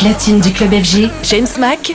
Platine du club FG, James Mack.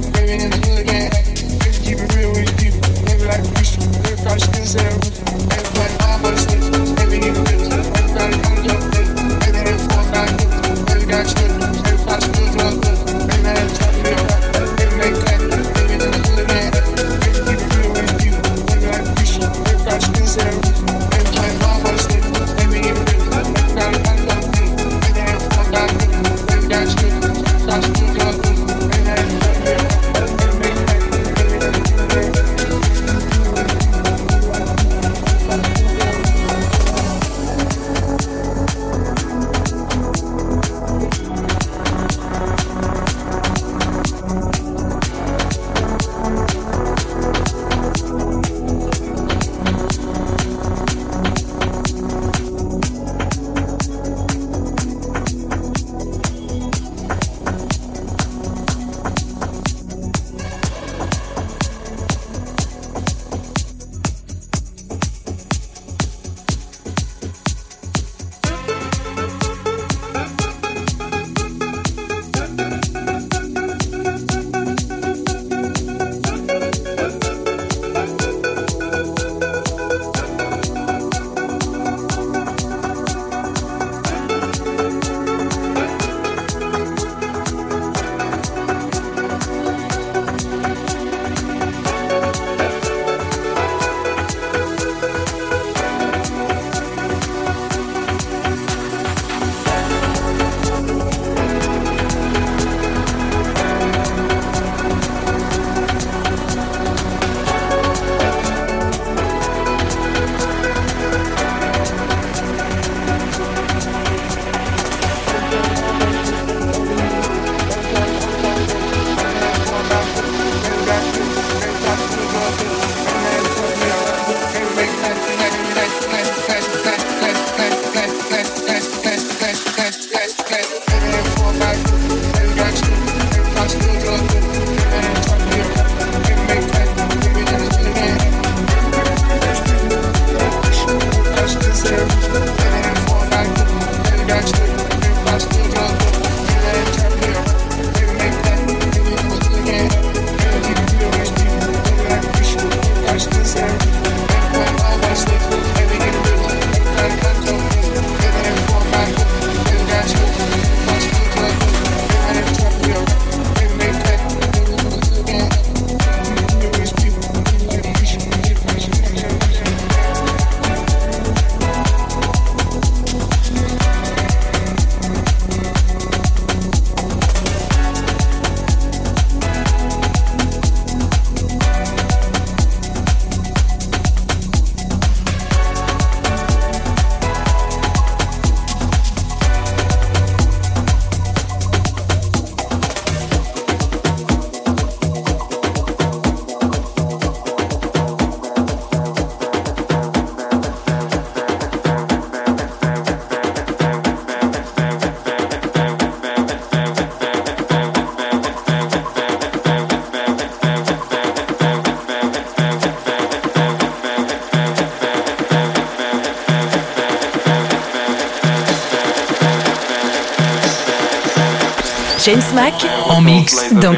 James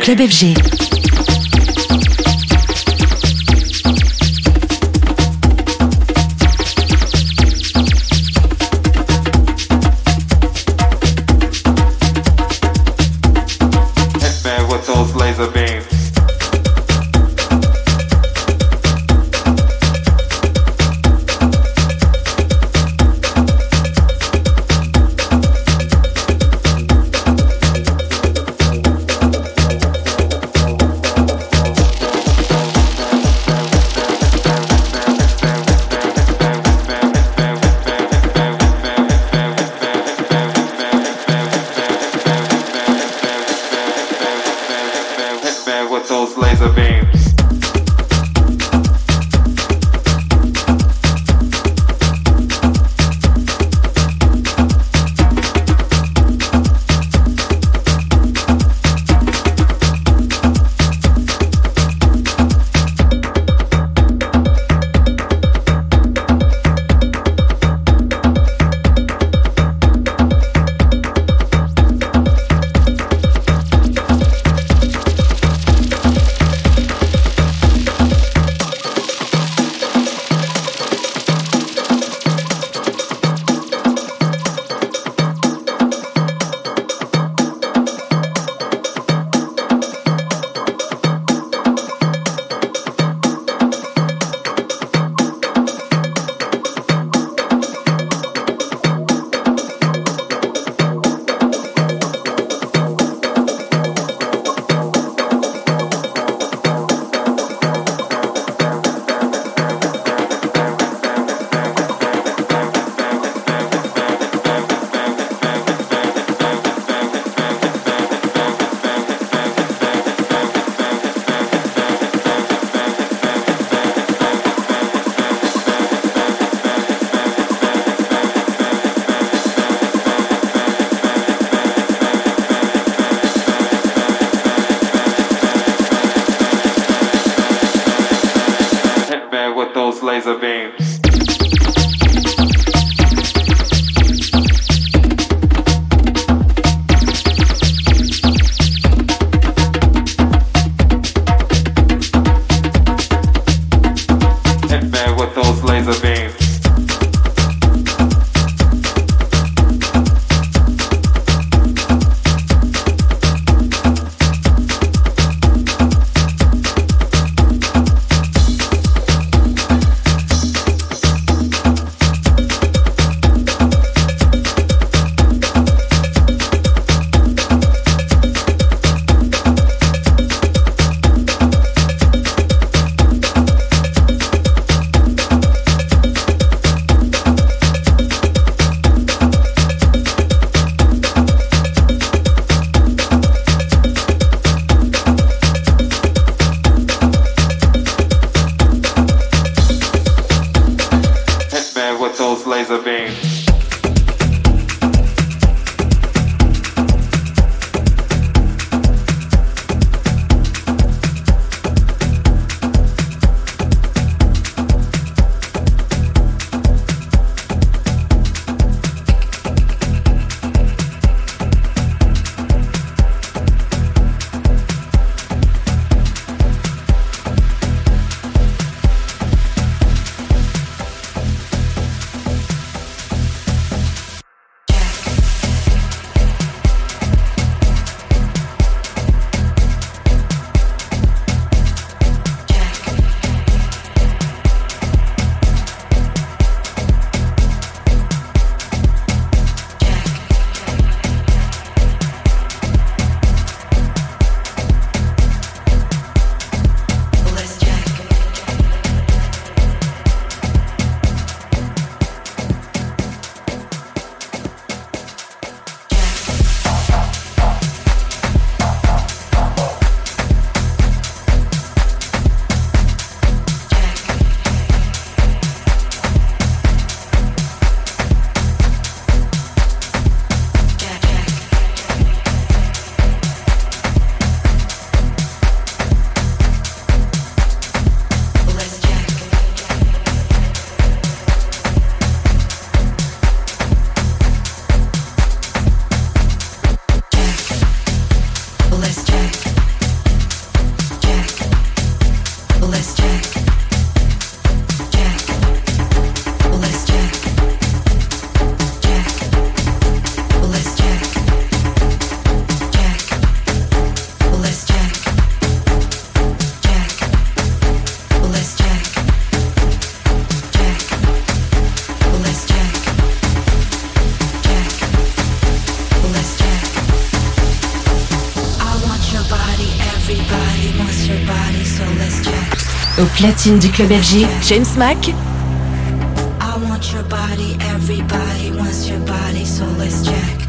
Club FG. platine du club FG. James Mack. I want your body, everybody wants your body, so let's check.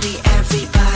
everybody, everybody.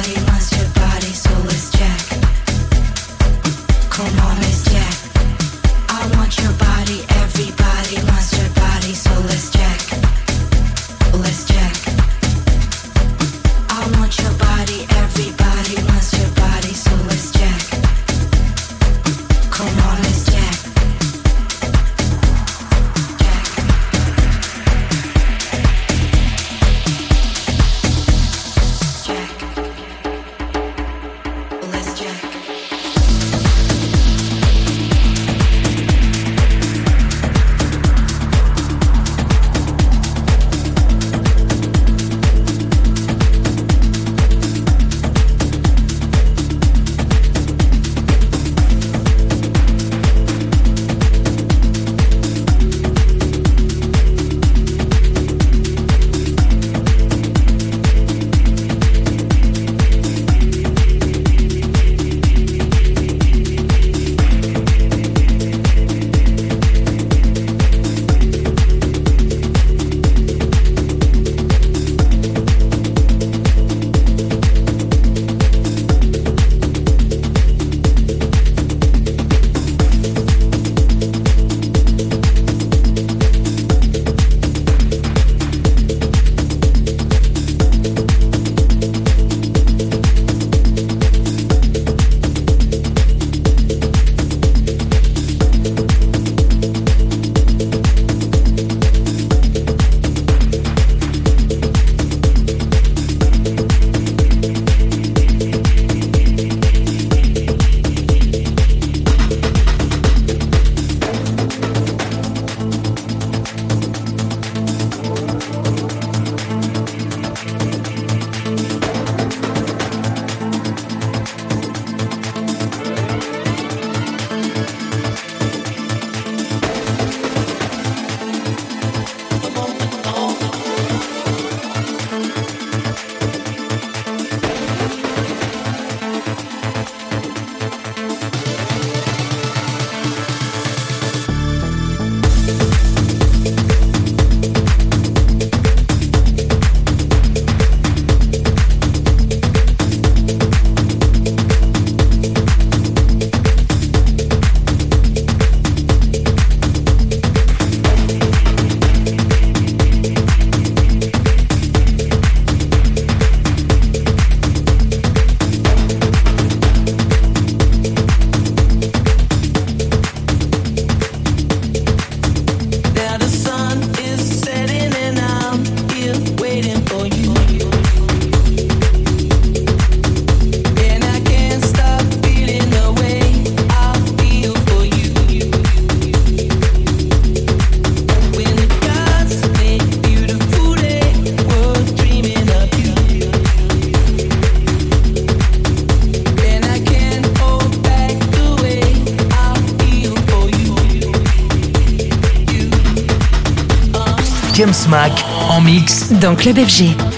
Dans Club FG.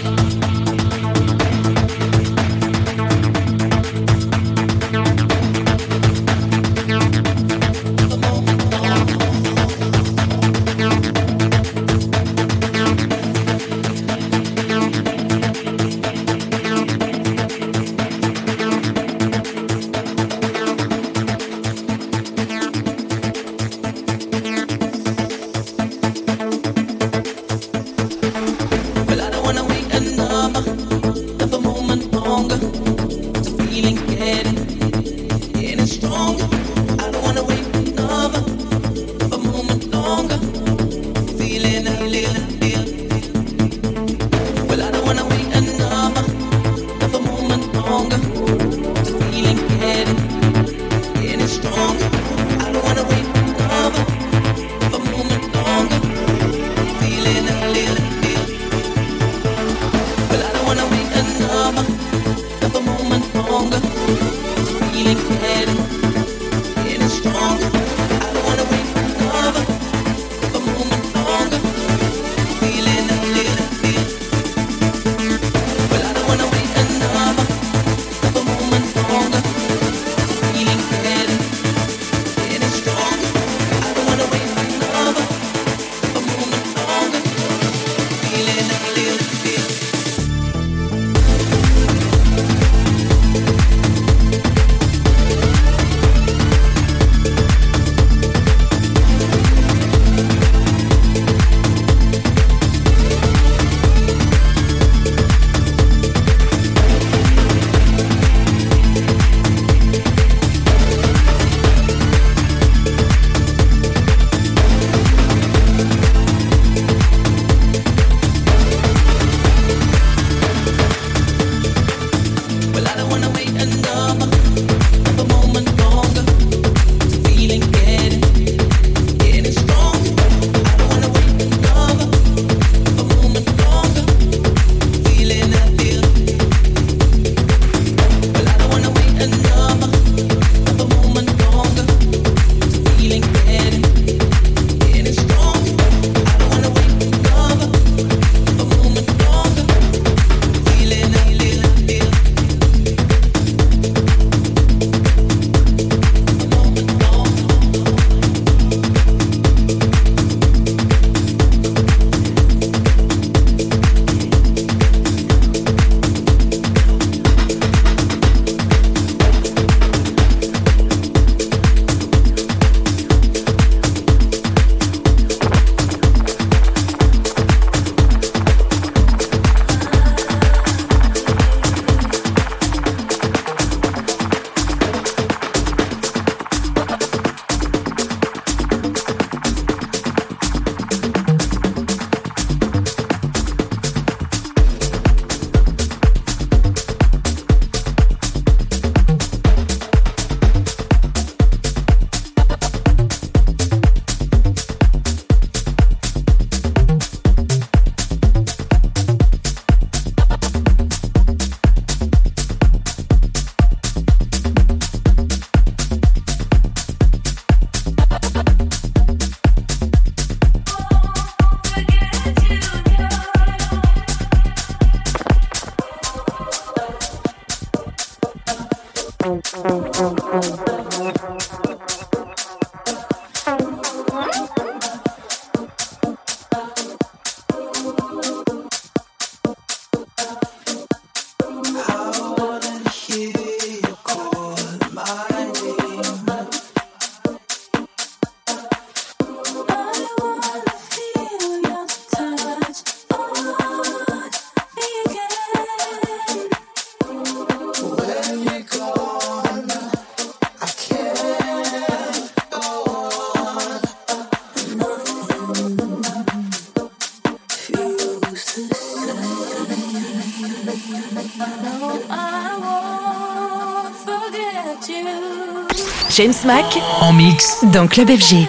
James Mack en mix dans Club FG.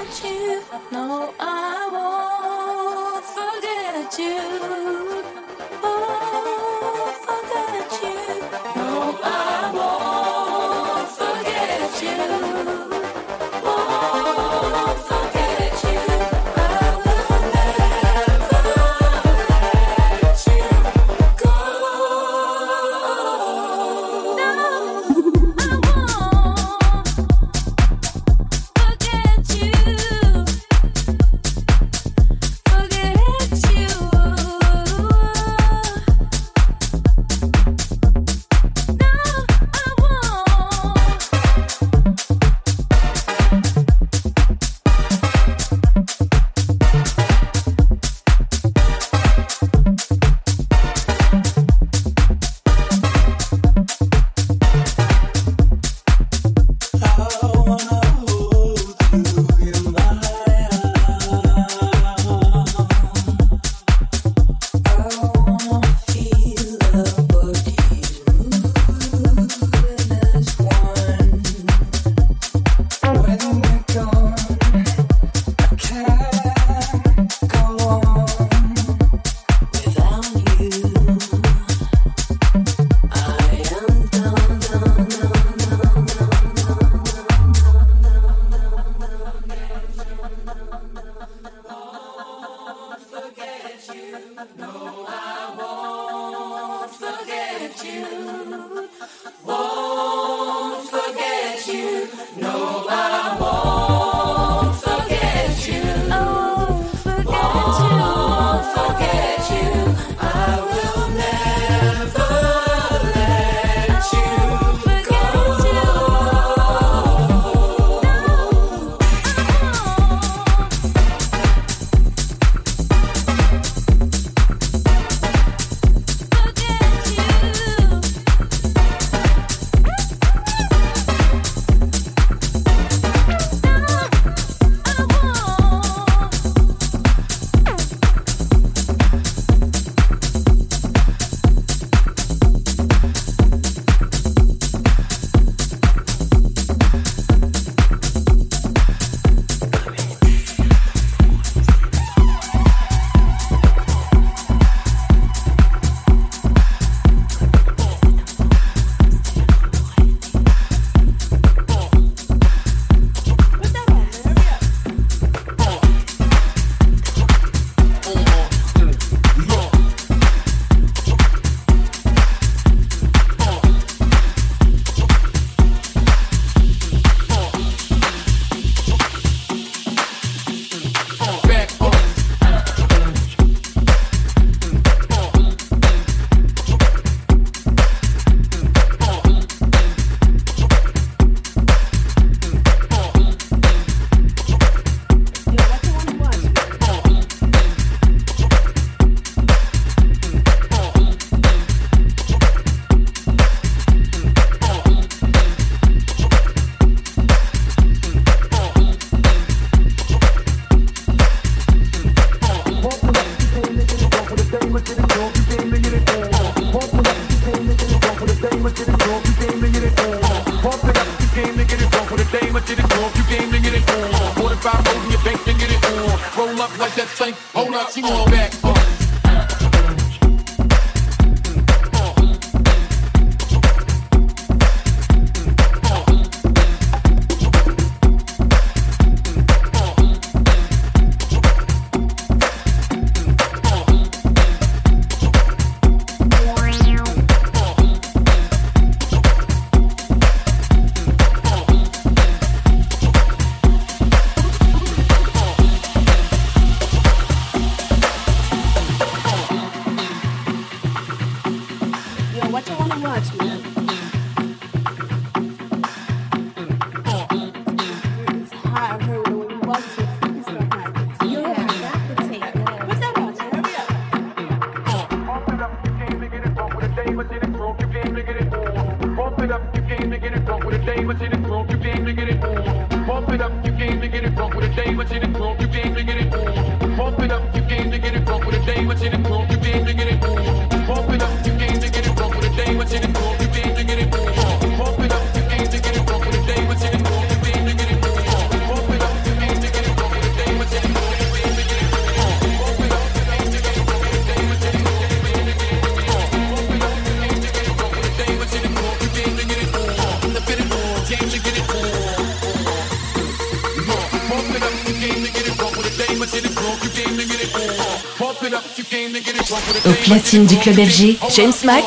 Au platine du club FG, James Mack.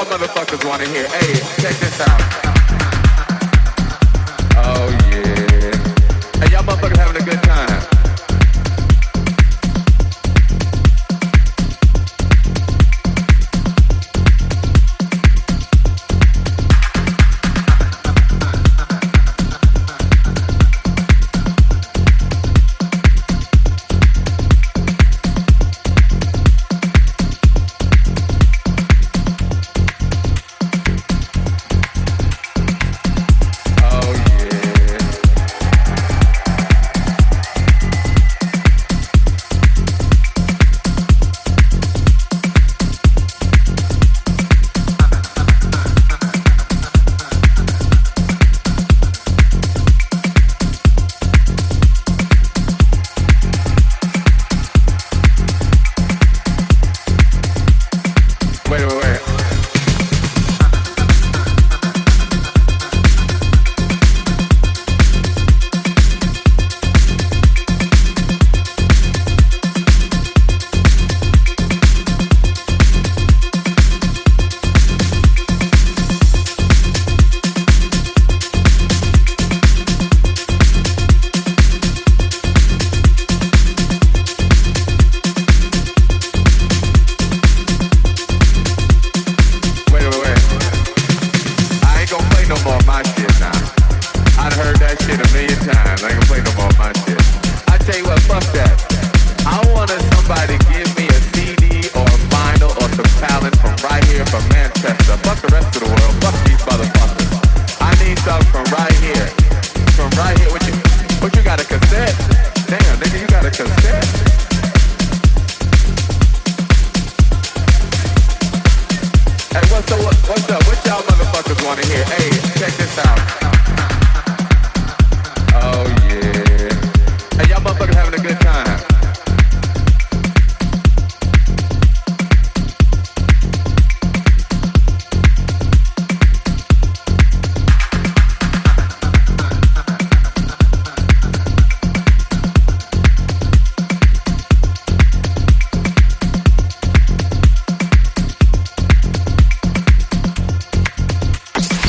y'all motherfuckers wanna hear. Hey.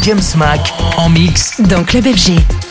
James Mack en mix dans Club FG.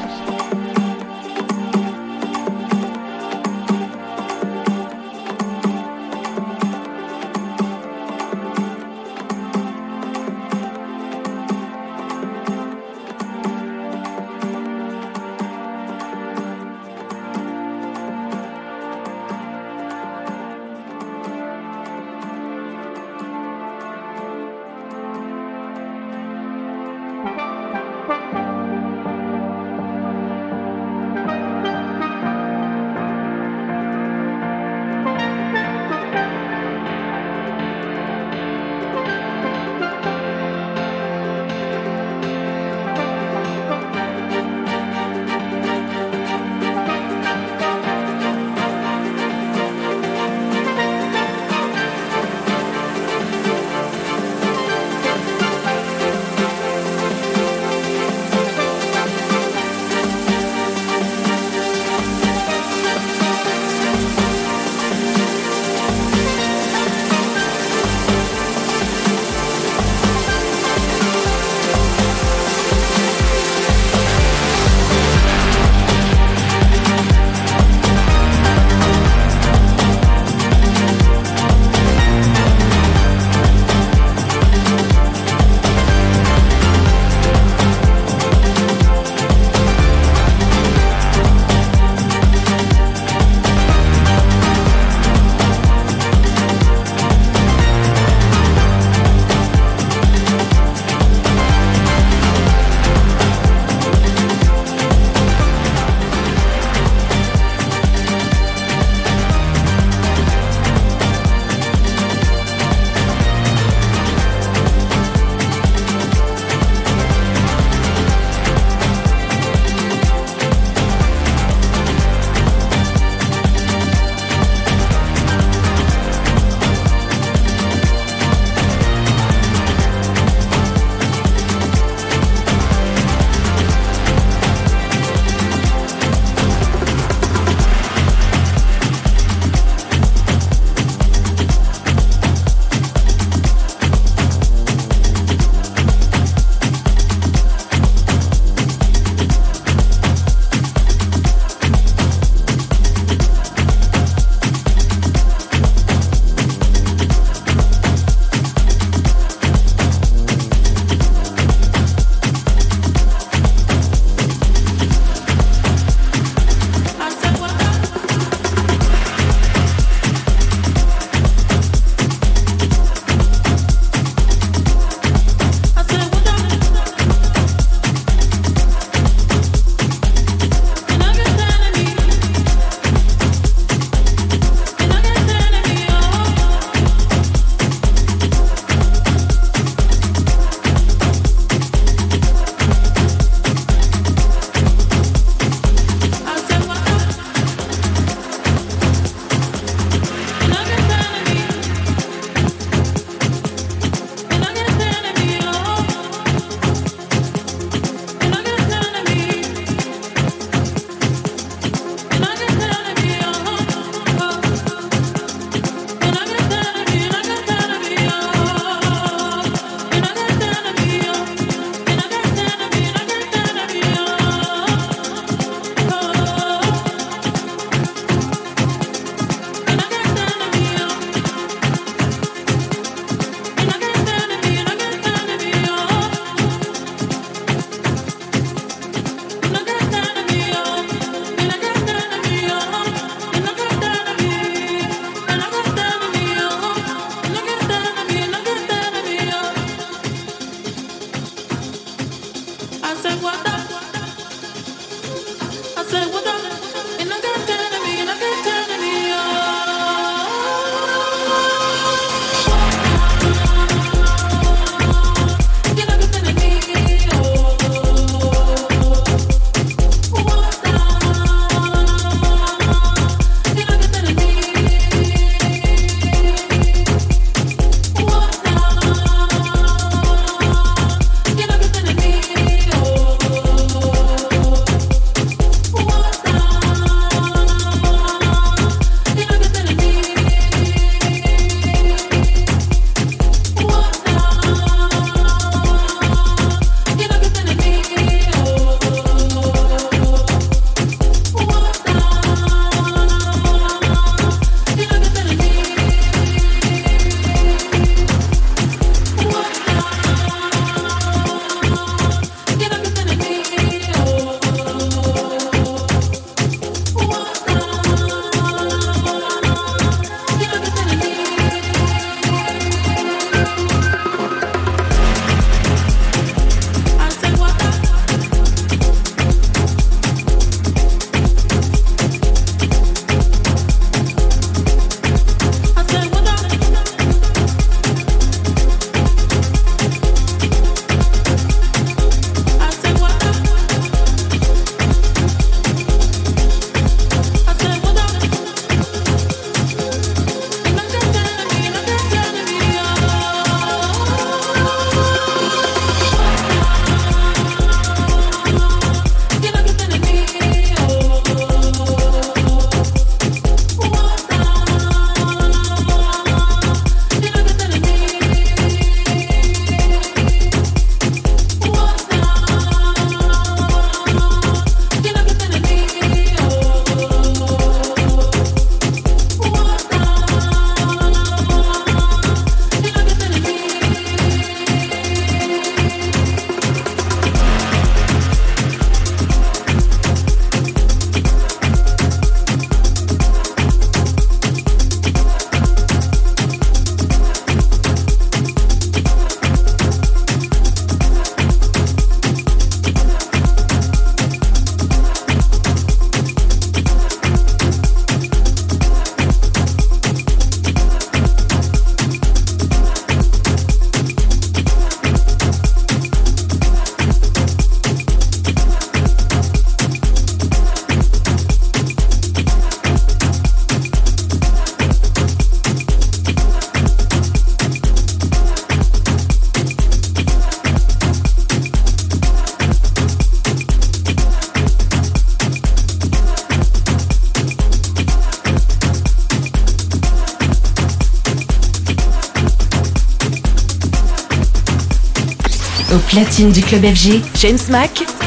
Platine du club FG, James Mack.